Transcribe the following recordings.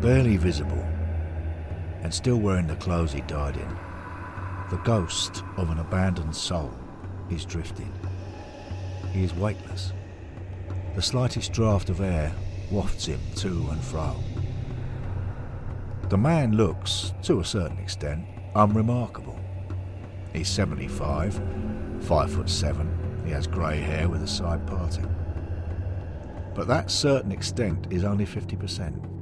barely visible, and still wearing the clothes he died in, the ghost of an abandoned soul is drifting. He is weightless. The slightest draught of air wafts him to and fro. The man looks, to a certain extent, unremarkable. He's 75, 5 foot 7, he has grey hair with a side parting. But that certain extent is only 50%.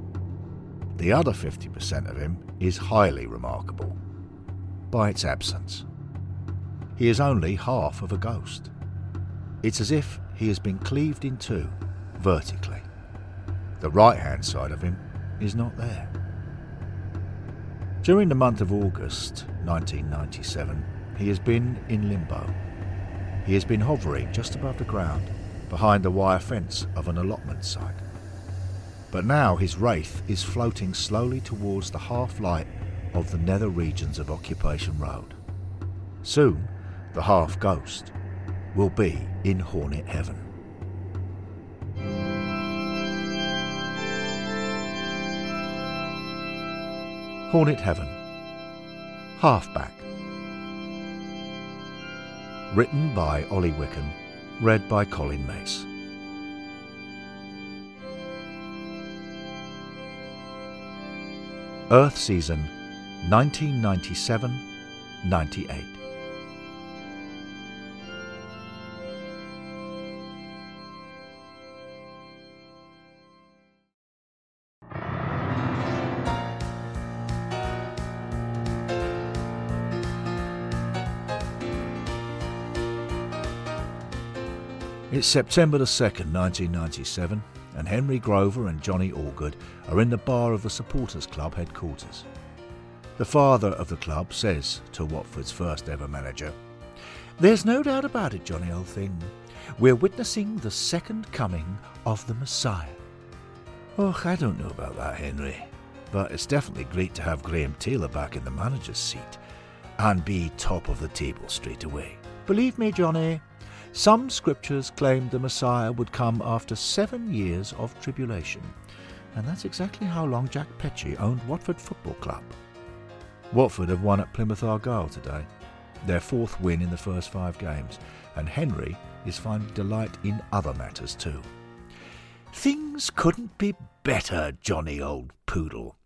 The other 50% of him is highly remarkable by its absence. He is only half of a ghost. It's as if he has been cleaved in two, vertically. The right hand side of him is not there. During the month of August 1997, he has been in limbo. He has been hovering just above the ground, behind the wire fence of an allotment site. But now his wraith is floating slowly towards the half light of the nether regions of Occupation Road. Soon, the half ghost will be in Hornet Heaven. Hornet Heaven Halfback Written by Olly Wicken, read by Colin Mace. Earth Season 1997 98. It's September the 2nd, 1997, and Henry Grover and Johnny Allgood are in the bar of the Supporters Club headquarters. The father of the club says to Watford's first ever manager, There's no doubt about it, Johnny, old thing. We're witnessing the second coming of the Messiah. Oh, I don't know about that, Henry, but it's definitely great to have Graham Taylor back in the manager's seat and be top of the table straight away. Believe me, Johnny, some scriptures claimed the Messiah would come after seven years of tribulation, and that's exactly how long Jack Petchey owned Watford Football Club. Watford have won at Plymouth Argyle today, their fourth win in the first five games, and Henry is finding delight in other matters too. Things couldn't be better, Johnny old poodle.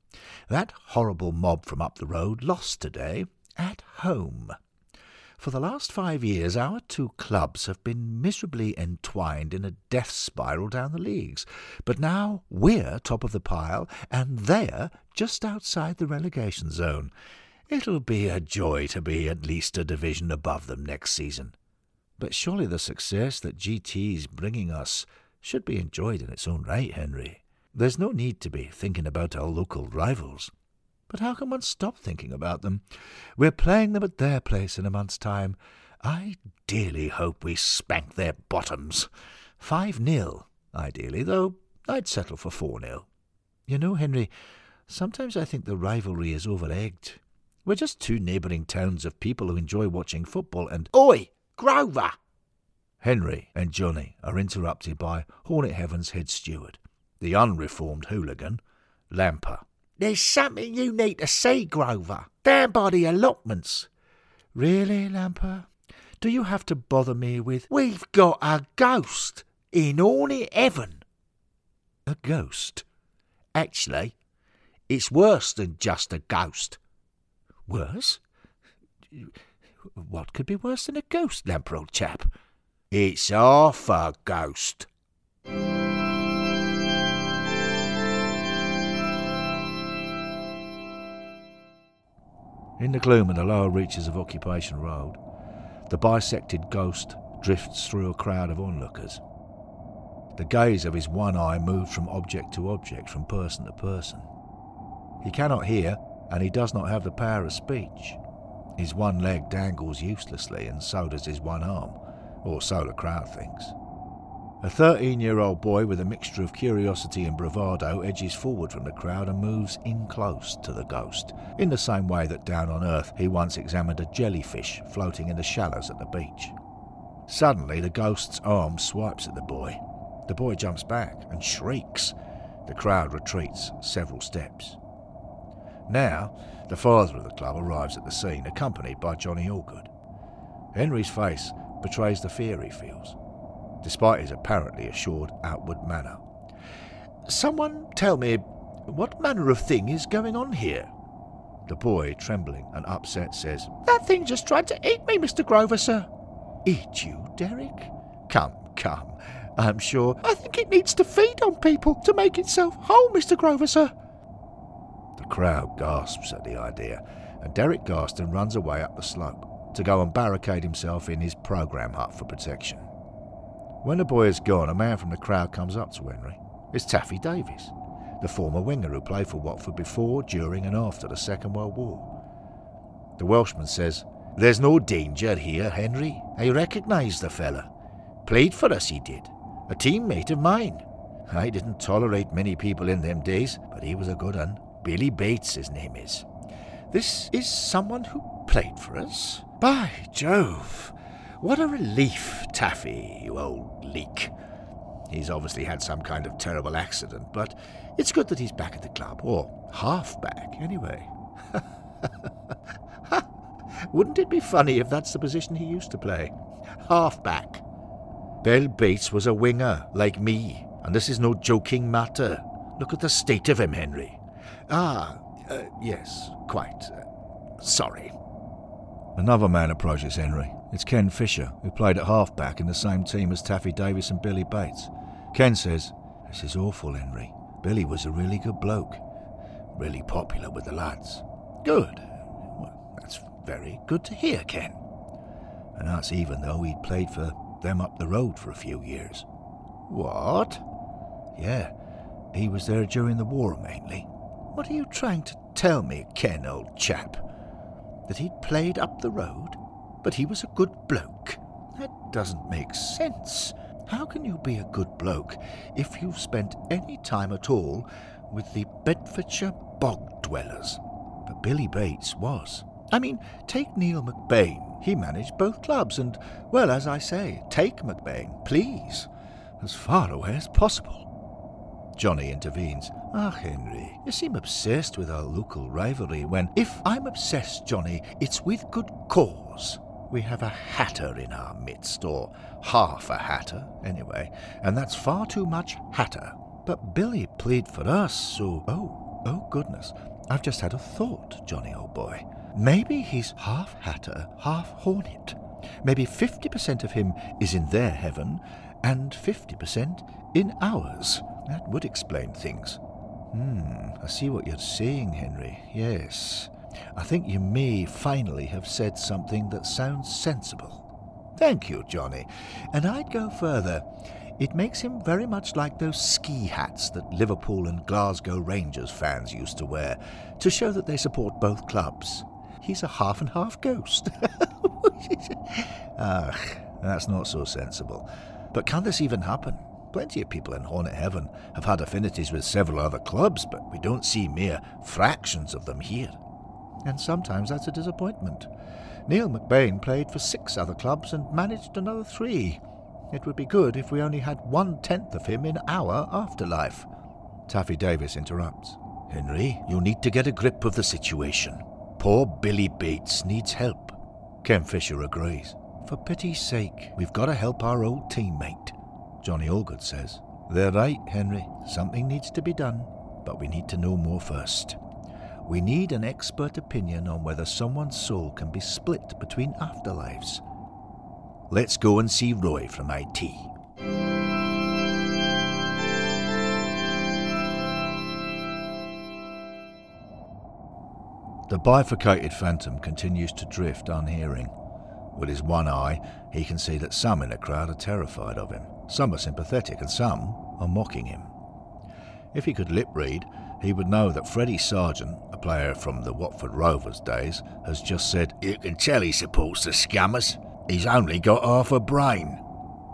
That horrible mob from up the road lost today at home. For the last five years, our two clubs have been miserably entwined in a death spiral down the leagues. But now we're top of the pile, and they're just outside the relegation zone. It'll be a joy to be at least a division above them next season. But surely the success that GT's bringing us should be enjoyed in its own right, Henry. There's no need to be thinking about our local rivals. But how can one stop thinking about them? We're playing them at their place in a month's time. I dearly hope we spank their bottoms. Five nil, ideally, though I'd settle for four nil. You know, Henry, sometimes I think the rivalry is over-egged. We're just two neighbouring towns of people who enjoy watching football and... Oi, Grover! Henry and Johnny are interrupted by Hornet Heaven's head steward, the unreformed hooligan, Lamper. There's something you need to say, Grover. Down by the allotments. Really, Lamper? Do you have to bother me with... We've got a ghost in Hornet Heaven. A ghost? Actually, it's worse than just a ghost. Worse? What could be worse than a ghost, Lamper, old chap? It's half a ghost. In the gloom of the lower reaches of Occupation Road, the bisected ghost drifts through a crowd of onlookers. The gaze of his one eye moves from object to object, from person to person. He cannot hear, and he does not have the power of speech. His one leg dangles uselessly, and so does his one arm, or so the crowd thinks. A 13 year old boy with a mixture of curiosity and bravado edges forward from the crowd and moves in close to the ghost, in the same way that down on Earth he once examined a jellyfish floating in the shallows at the beach. Suddenly, the ghost's arm swipes at the boy. The boy jumps back and shrieks. The crowd retreats several steps. Now, the father of the club arrives at the scene, accompanied by Johnny Allgood. Henry's face betrays the fear he feels, despite his apparently assured outward manner. Someone tell me, what manner of thing is going on here? The boy, trembling and upset, says, That thing just tried to eat me, Mr. Grover, sir. Eat you, Derek? Come, come. I'm sure. I think it needs to feed on people to make itself whole, Mr. Grover, sir. The crowd gasps at the idea, and Derek Garston runs away up the slope to go and barricade himself in his program hut for protection. When the boy is gone, a man from the crowd comes up to Henry. It's Taffy Davies, the former winger who played for Watford before, during, and after the Second World War. The Welshman says, There's no danger here, Henry. I recognise the fella. Played for us, he did. A teammate of mine. I didn't tolerate many people in them days, but he was a good un. Billy Bates, his name is. This is someone who played for us? By Jove! What a relief, Taffy, you old leak. He's obviously had some kind of terrible accident, but it's good that he's back at the club, or half back, anyway. Wouldn't it be funny if that's the position he used to play? Half back. Bill Bates was a winger, like me, and this is no joking matter. Look at the state of him, Henry. Ah, uh, yes, quite. Uh, sorry. Another man approaches Henry. It's Ken Fisher, who played at halfback in the same team as Taffy Davis and Billy Bates. Ken says, This is awful, Henry. Billy was a really good bloke. Really popular with the lads. Good. Well, that's very good to hear, Ken. And that's even though he'd played for them up the road for a few years. What? Yeah, he was there during the war mainly. What are you trying to tell me, Ken, old chap? That he'd played up the road, but he was a good bloke? That doesn't make sense. How can you be a good bloke if you've spent any time at all with the Bedfordshire bog dwellers? But Billy Bates was. I mean, take Neil McBain. He managed both clubs, and, well, as I say, take McBain, please, as far away as possible. Johnny intervenes. Ah, Henry, you seem obsessed with our local rivalry when, if I'm obsessed, Johnny, it's with good cause. We have a hatter in our midst, or half a hatter, anyway, and that's far too much hatter. But Billy played for us, so. Oh, oh goodness. I've just had a thought, Johnny, old boy. Maybe he's half hatter, half hornet. Maybe 50% of him is in their heaven, and 50% in ours. That would explain things. Hmm, I see what you're saying, Henry. Yes. I think you may finally have said something that sounds sensible. Thank you, Johnny. And I'd go further. It makes him very much like those ski hats that Liverpool and Glasgow Rangers fans used to wear to show that they support both clubs. He's a half and half ghost. ah, that's not so sensible. But can this even happen? Plenty of people in Hornet Heaven have had affinities with several other clubs, but we don't see mere fractions of them here and sometimes that's a disappointment. Neil McBain played for six other clubs and managed another three. It would be good if we only had one tenth of him in our afterlife. Taffy Davis interrupts. Henry, you need to get a grip of the situation. Poor Billy Bates needs help. Ken Fisher agrees. For pity's sake, we've got to help our old teammate. Johnny Allgood says. They're right, Henry. Something needs to be done, but we need to know more first. We need an expert opinion on whether someone's soul can be split between afterlives. Let's go and see Roy from IT. The bifurcated phantom continues to drift unhearing. With his one eye, he can see that some in the crowd are terrified of him. Some are sympathetic and some are mocking him. If he could lip read, he would know that Freddie Sargent, player from the Watford Rovers days, has just said, You can tell he supports the scammers. He's only got half a brain.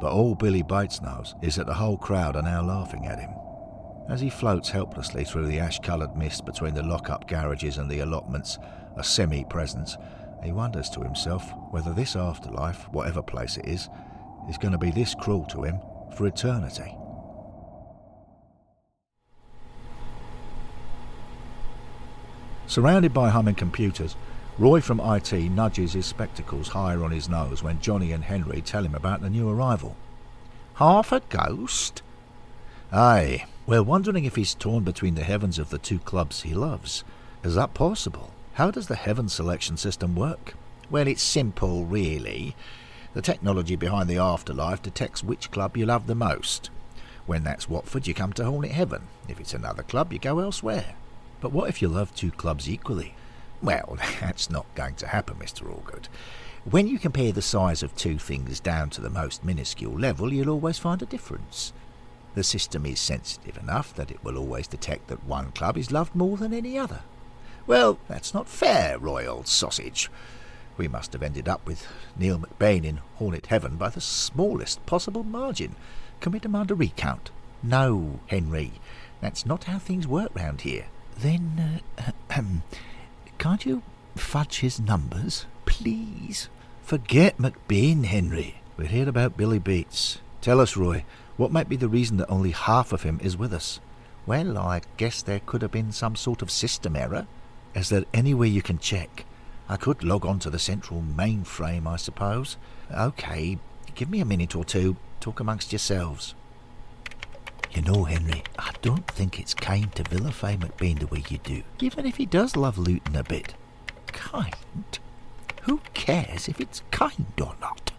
But all Billy Bates knows is that the whole crowd are now laughing at him. As he floats helplessly through the ash coloured mist between the lock up garages and the allotments, a semi presence, he wonders to himself whether this afterlife, whatever place it is, is going to be this cruel to him for eternity. Surrounded by humming computers, Roy from IT nudges his spectacles higher on his nose when Johnny and Henry tell him about the new arrival. Half a ghost? Aye. We're wondering if he's torn between the heavens of the two clubs he loves. Is that possible? How does the heaven selection system work? Well, it's simple, really. The technology behind the afterlife detects which club you love the most. When that's Watford, you come to Hornet Heaven. If it's another club, you go elsewhere. But what if you love two clubs equally? Well, that's not going to happen, Mr. Allgood. When you compare the size of two things down to the most minuscule level, you'll always find a difference. The system is sensitive enough that it will always detect that one club is loved more than any other. Well, that's not fair, Royal sausage. We must have ended up with Neil McBain in Hornet Heaven by the smallest possible margin. Can we demand a recount? No, Henry. That's not how things work round here. Then, uh, can't you fudge his numbers, please? Forget McBain, Henry. We're here about Billy Bates. Tell us, Roy, what might be the reason that only half of him is with us? Well, I guess there could have been some sort of system error. Is there any way you can check? I could log on to the central mainframe, I suppose. OK, give me a minute or two. Talk amongst yourselves. You know, Henry, I don't think it's kind to vilify McBain the way you do, even if he does love Luton a bit. Kind? Who cares if it's kind or not?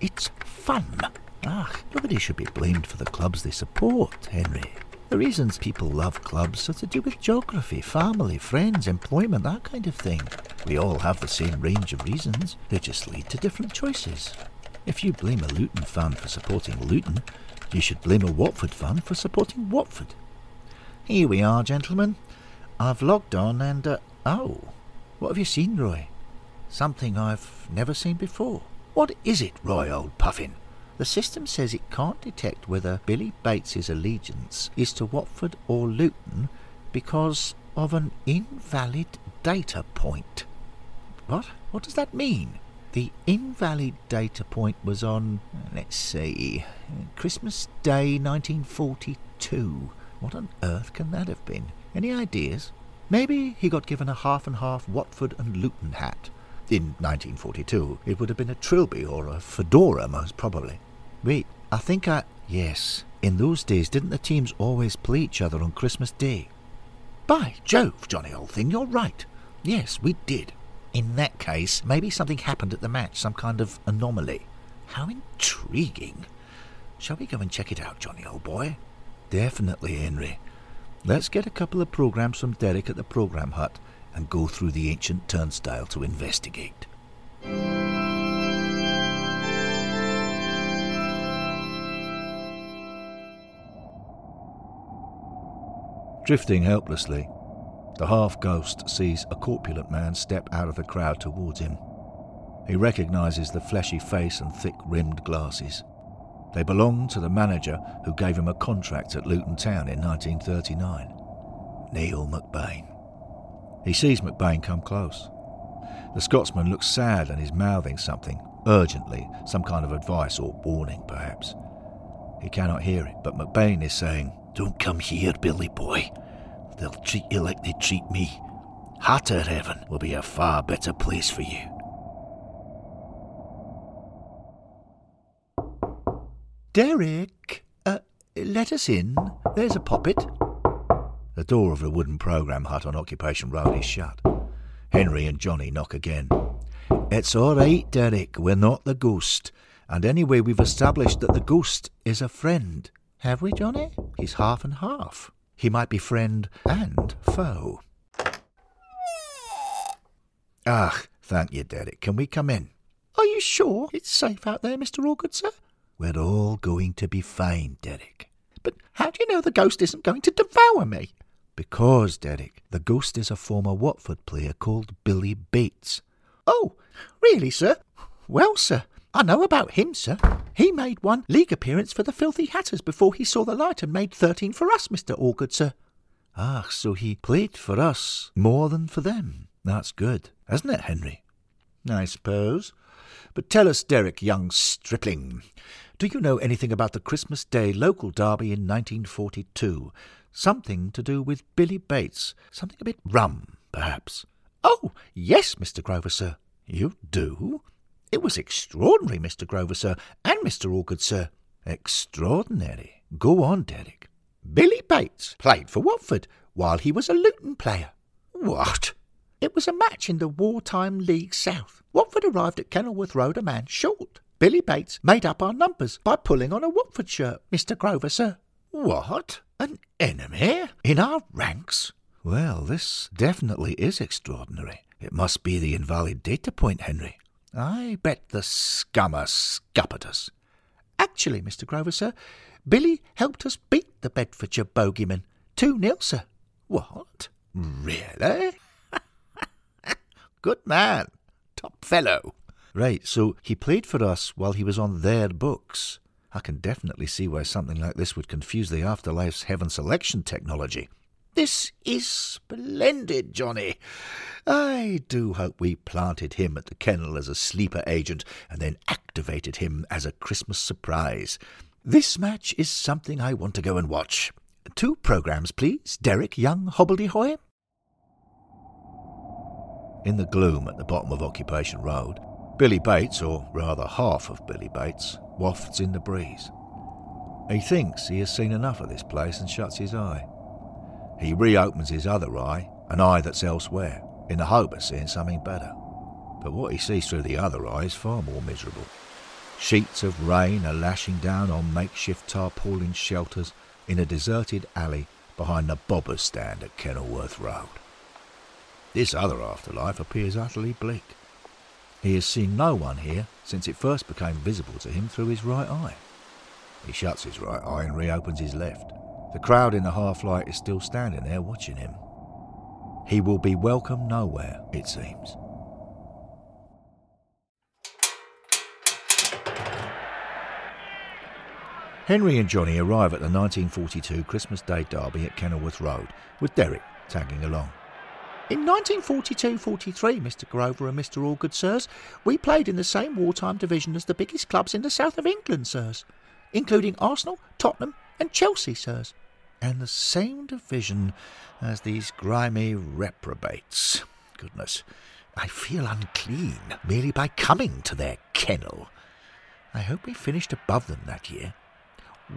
It's fun. Ah, nobody should be blamed for the clubs they support, Henry. The reasons people love clubs are to do with geography, family, friends, employment, that kind of thing. We all have the same range of reasons. They just lead to different choices. If you blame a Luton fan for supporting Luton, you should blame a Watford fan for supporting Watford. Here we are, gentlemen. I've logged on and, uh, oh, what have you seen, Roy? Something I've never seen before. What is it, Roy, old puffin? The system says it can't detect whether Billy Bates's allegiance is to Watford or Luton because of an invalid data point. What? What does that mean? The invalid data point was on, let's see, Christmas Day 1942. What on earth can that have been? Any ideas? Maybe he got given a half and half Watford and Luton hat. In 1942, it would have been a trilby or a fedora, most probably. Wait, I think I. Yes, in those days, didn't the teams always play each other on Christmas Day? By Jove, Johnny, old thing, you're right. Yes, we did. In that case, maybe something happened at the match, some kind of anomaly. How intriguing. Shall we go and check it out, Johnny, old boy? Definitely, Henry. Let's get a couple of programs from Derek at the program hut and go through the ancient turnstile to investigate. Drifting helplessly, the half ghost sees a corpulent man step out of the crowd towards him. He recognizes the fleshy face and thick rimmed glasses. They belong to the manager who gave him a contract at Luton Town in 1939, Neil McBain. He sees McBain come close. The Scotsman looks sad and is mouthing something, urgently, some kind of advice or warning, perhaps. He cannot hear it, but McBain is saying, Don't come here, Billy boy. They'll treat you like they treat me. Hatter Heaven will be a far better place for you. Derek, uh, let us in. There's a poppet. The door of the wooden program hut on Occupation Road is shut. Henry and Johnny knock again. It's all right, Derek. We're not the ghost. And anyway, we've established that the ghost is a friend. Have we, Johnny? He's half and half. He might be friend and foe. Ah, thank you, Derek. Can we come in? Are you sure it's safe out there, Mr. Allgood, sir? We're all going to be fine, Derek. But how do you know the ghost isn't going to devour me? Because, Derek, the ghost is a former Watford player called Billy Bates. Oh, really, sir? Well, sir, I know about him, sir. He made one league appearance for the Filthy Hatters before he saw the light and made thirteen for us, Mr. Allgood, sir. Ah, so he played for us more than for them. That's good, isn't it, Henry? I suppose. But tell us, Derek, young stripling, do you know anything about the Christmas Day local derby in 1942? Something to do with Billy Bates. Something a bit rum, perhaps. Oh, yes, Mr. Grover, sir. You do? It was extraordinary, Mr. Grover, sir, and Mr. Allgood, sir. Extraordinary. Go on, Derek. Billy Bates played for Watford while he was a Luton player. What? It was a match in the Wartime League South. Watford arrived at Kenilworth Road a man short. Billy Bates made up our numbers by pulling on a Watford shirt, Mr. Grover, sir. What? An enemy? In our ranks? Well, this definitely is extraordinary. It must be the invalid data point, Henry. I bet the scummer scuppered us. Actually, Mr. Grover, sir, Billy helped us beat the Bedfordshire bogeyman. 2 nil, sir. What? Really? Good man. Top fellow. Right, so he played for us while he was on their books. I can definitely see why something like this would confuse the Afterlife's heaven selection technology. This is splendid, Johnny. I do hope we planted him at the kennel as a sleeper agent and then activated him as a Christmas surprise. This match is something I want to go and watch. Two programs, please. Derek Young Hobbledehoy. In the gloom at the bottom of Occupation Road, Billy Bates, or rather half of Billy Bates, wafts in the breeze. He thinks he has seen enough of this place and shuts his eye. He reopens his other eye, an eye that's elsewhere, in the hope of seeing something better. But what he sees through the other eye is far more miserable. Sheets of rain are lashing down on makeshift tarpaulin shelters in a deserted alley behind the bobber stand at Kenilworth Road. This other afterlife appears utterly bleak. He has seen no one here since it first became visible to him through his right eye. He shuts his right eye and reopens his left. The crowd in the half light is still standing there watching him. He will be welcome nowhere, it seems. Henry and Johnny arrive at the 1942 Christmas Day derby at Kenilworth Road, with Derek tagging along. In 1942-43, Mr. Grover and Mr. Allgood, sirs, we played in the same wartime division as the biggest clubs in the south of England, sirs, including Arsenal, Tottenham, and Chelsea, sirs. And the same division as these grimy reprobates. Goodness, I feel unclean merely by coming to their kennel. I hope we finished above them that year.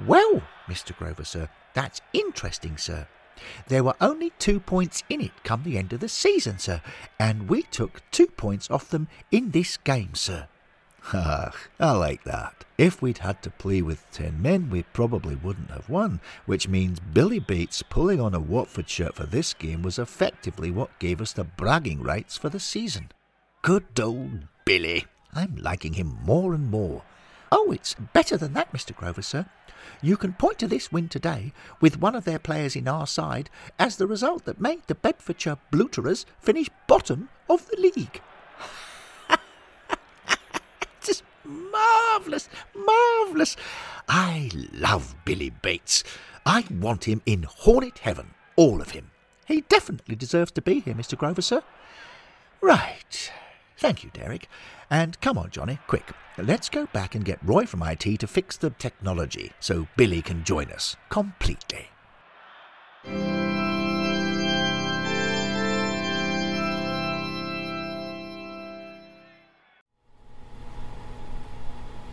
Well, Mr. Grover, sir, that's interesting, sir. There were only two points in it come the end of the season, sir, and we took two points off them in this game, sir. Ah, I like that. If we'd had to play with ten men, we probably wouldn't have won, which means Billy Bates pulling on a Watford shirt for this game was effectively what gave us the bragging rights for the season. Good old Billy. I'm liking him more and more. Oh, it's better than that, Mr. Grover, sir. You can point to this win today, with one of their players in our side, as the result that made the Bedfordshire Bluterers finish bottom of the league. Just marvellous, marvellous. I love Billy Bates. I want him in Hornet Heaven, all of him. He definitely deserves to be here, Mr. Grover, sir. Right. Thank you, Derek. And come on, Johnny, quick. Let's go back and get Roy from IT to fix the technology so Billy can join us completely.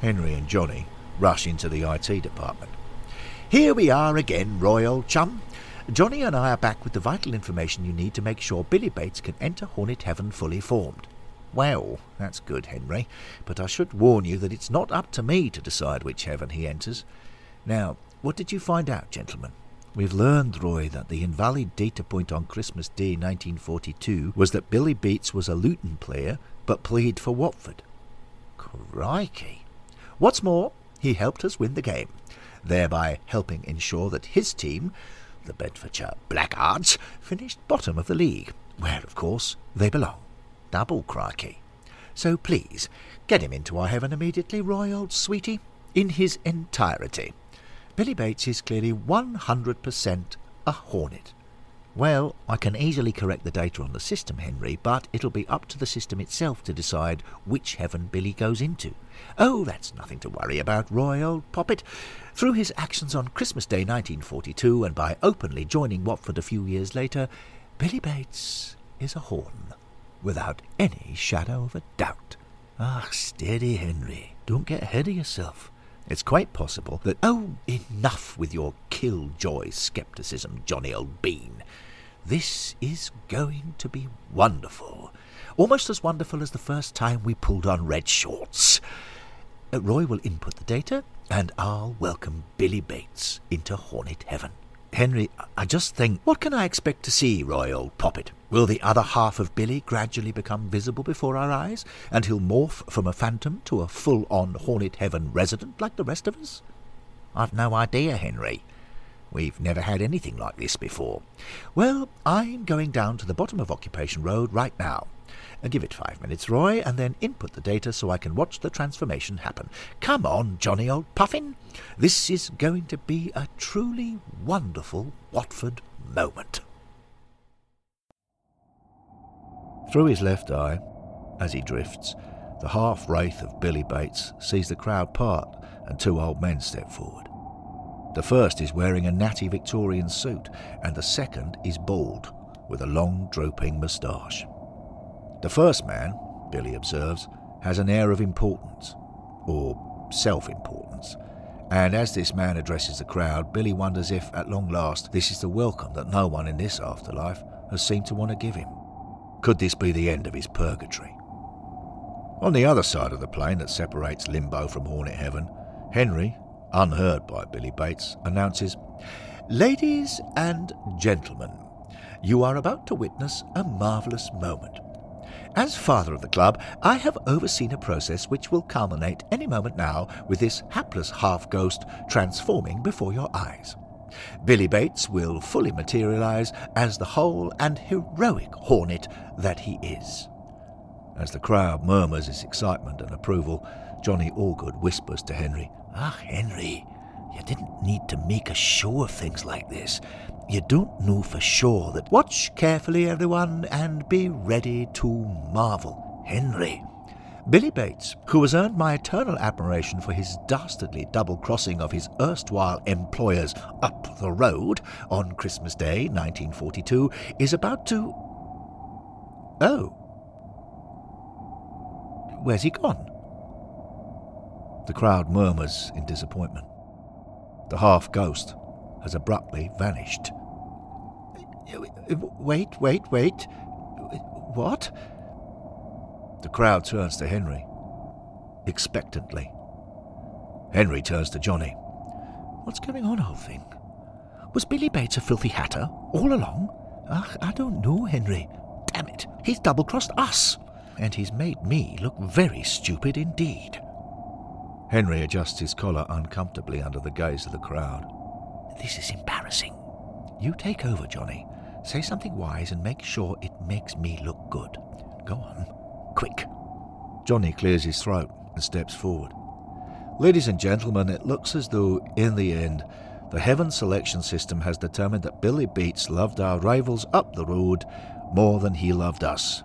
Henry and Johnny rush into the IT department. Here we are again, Roy, old chum. Johnny and I are back with the vital information you need to make sure Billy Bates can enter Hornet Heaven fully formed. Well, that's good, Henry, but I should warn you that it's not up to me to decide which heaven he enters. Now, what did you find out, gentlemen? We've learned, Roy, that the invalid data point on Christmas Day 1942 was that Billy Bates was a Luton player but played for Watford. Crikey. What's more, he helped us win the game, thereby helping ensure that his team, the Bedfordshire Blackguards, finished bottom of the league, where, of course, they belong double crikey. So please, get him into our heaven immediately, Roy, old sweetie, in his entirety. Billy Bates is clearly 100% a hornet. Well, I can easily correct the data on the system, Henry, but it'll be up to the system itself to decide which heaven Billy goes into. Oh, that's nothing to worry about, Roy, old poppet. Through his actions on Christmas Day 1942 and by openly joining Watford a few years later, Billy Bates is a horn, without any shadow of a doubt. Ah, steady, Henry. Don't get ahead of yourself. It's quite possible that. Oh, enough with your killjoy skepticism, Johnny old bean. This is going to be wonderful. Almost as wonderful as the first time we pulled on red shorts. Uh, Roy will input the data, and I'll welcome Billy Bates into Hornet Heaven. Henry, I just think, what can I expect to see, Roy, old poppet? Will the other half of Billy gradually become visible before our eyes, and he'll morph from a phantom to a full on Hornet Heaven resident like the rest of us? I've no idea, Henry. We've never had anything like this before. Well, I'm going down to the bottom of Occupation Road right now. Uh, give it five minutes, Roy, and then input the data so I can watch the transformation happen. Come on, Johnny old puffin. This is going to be a truly wonderful Watford moment. Through his left eye, as he drifts, the half wraith of Billy Bates sees the crowd part and two old men step forward. The first is wearing a natty Victorian suit, and the second is bald, with a long drooping moustache. The first man, Billy observes, has an air of importance, or self importance, and as this man addresses the crowd, Billy wonders if, at long last, this is the welcome that no one in this afterlife has seemed to want to give him. Could this be the end of his purgatory? On the other side of the plain that separates Limbo from Hornet Heaven, Henry, unheard by Billy Bates, announces, Ladies and gentlemen, you are about to witness a marvellous moment. As father of the club, I have overseen a process which will culminate any moment now with this hapless half ghost transforming before your eyes. Billy Bates will fully materialize as the whole and heroic hornet that he is. As the crowd murmurs its excitement and approval, Johnny Allgood whispers to Henry, Ah, Henry, you didn't need to make a show of things like this you don't know for sure that. Watch carefully, everyone, and be ready to marvel. Henry. Billy Bates, who has earned my eternal admiration for his dastardly double crossing of his erstwhile employers up the road on Christmas Day 1942, is about to. Oh. Where's he gone? The crowd murmurs in disappointment. The half ghost has abruptly vanished. Wait, wait, wait. What? The crowd turns to Henry, expectantly. Henry turns to Johnny. What's going on, old thing? Was Billy Bates a filthy hatter all along? I don't know, Henry. Damn it, he's double crossed us, and he's made me look very stupid indeed. Henry adjusts his collar uncomfortably under the gaze of the crowd. This is embarrassing. You take over, Johnny. Say something wise and make sure it makes me look good. Go on. Quick. Johnny clears his throat and steps forward. Ladies and gentlemen, it looks as though, in the end, the Heaven selection system has determined that Billy Bates loved our rivals up the road more than he loved us.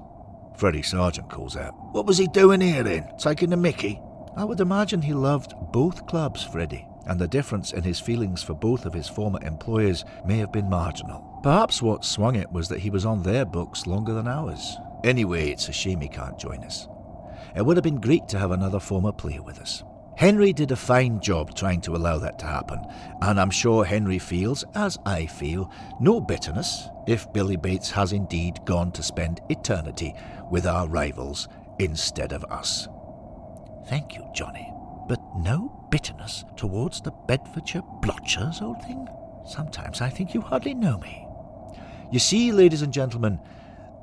Freddie Sargent calls out. What was he doing here then? Taking the mickey? I would imagine he loved both clubs, Freddie and the difference in his feelings for both of his former employers may have been marginal. Perhaps what swung it was that he was on their books longer than ours. Anyway, it's a shame he can't join us. It would have been great to have another former player with us. Henry did a fine job trying to allow that to happen, and I'm sure Henry feels, as I feel, no bitterness if Billy Bates has indeed gone to spend eternity with our rivals instead of us. Thank you, Johnny but no bitterness towards the Bedfordshire Blotchers, old thing? Sometimes I think you hardly know me. You see, ladies and gentlemen,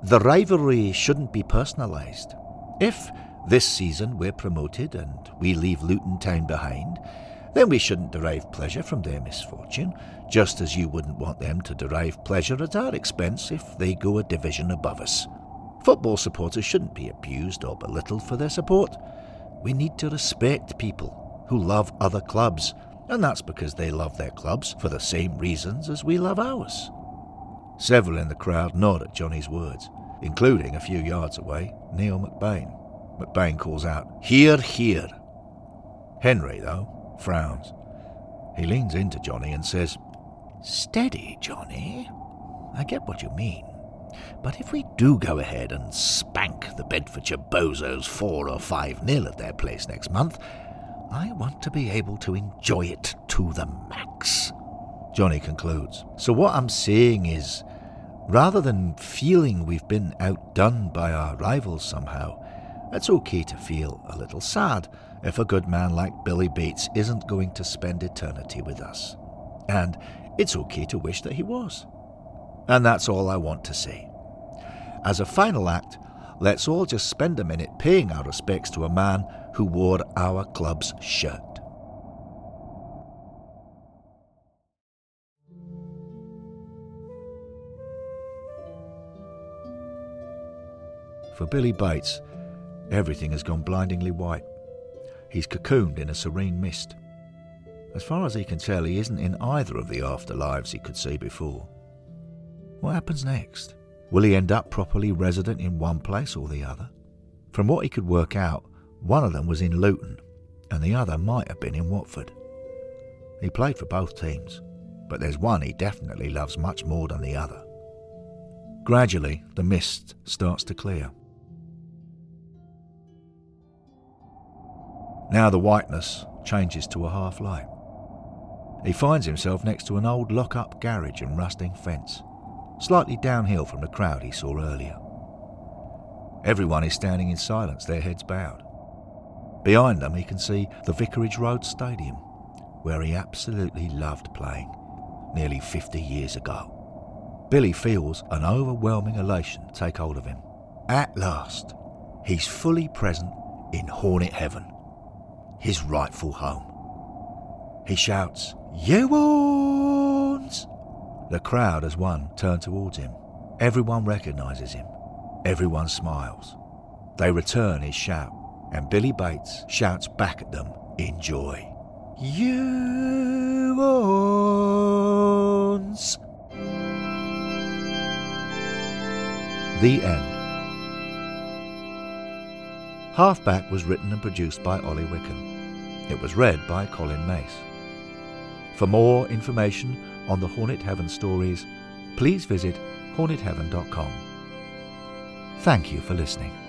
the rivalry shouldn't be personalised. If this season we're promoted and we leave Luton Town behind, then we shouldn't derive pleasure from their misfortune, just as you wouldn't want them to derive pleasure at our expense if they go a division above us. Football supporters shouldn't be abused or belittled for their support. We need to respect people who love other clubs, and that's because they love their clubs for the same reasons as we love ours. Several in the crowd nod at Johnny's words, including a few yards away, Neil McBain. McBain calls out, Hear, hear. Henry, though, frowns. He leans into Johnny and says, Steady, Johnny. I get what you mean. But if we do go ahead and spank the Bedfordshire Bozos 4 or 5 nil at their place next month, I want to be able to enjoy it to the max. Johnny concludes. So what I'm saying is, rather than feeling we've been outdone by our rivals somehow, it's okay to feel a little sad if a good man like Billy Bates isn't going to spend eternity with us. And it's okay to wish that he was. And that's all I want to say. As a final act, let's all just spend a minute paying our respects to a man who wore our club's shirt. For Billy Bates, everything has gone blindingly white. He's cocooned in a serene mist. As far as he can tell, he isn't in either of the afterlives he could see before. What happens next? Will he end up properly resident in one place or the other? From what he could work out, one of them was in Luton, and the other might have been in Watford. He played for both teams, but there's one he definitely loves much more than the other. Gradually, the mist starts to clear. Now the whiteness changes to a half light. He finds himself next to an old lock up garage and rusting fence, slightly downhill from the crowd he saw earlier. Everyone is standing in silence, their heads bowed. Behind them, he can see the Vicarage Road Stadium, where he absolutely loved playing nearly 50 years ago. Billy feels an overwhelming elation take hold of him. At last, he's fully present in Hornet Heaven his rightful home. He shouts, Yewans! The crowd as one turn towards him. Everyone recognizes him. Everyone smiles. They return his shout, and Billy Bates shouts back at them in joy. Yewans! The end. Halfback was written and produced by Olly Wicken. It was read by Colin Mace. For more information on the Hornet Heaven stories, please visit hornetheaven.com. Thank you for listening.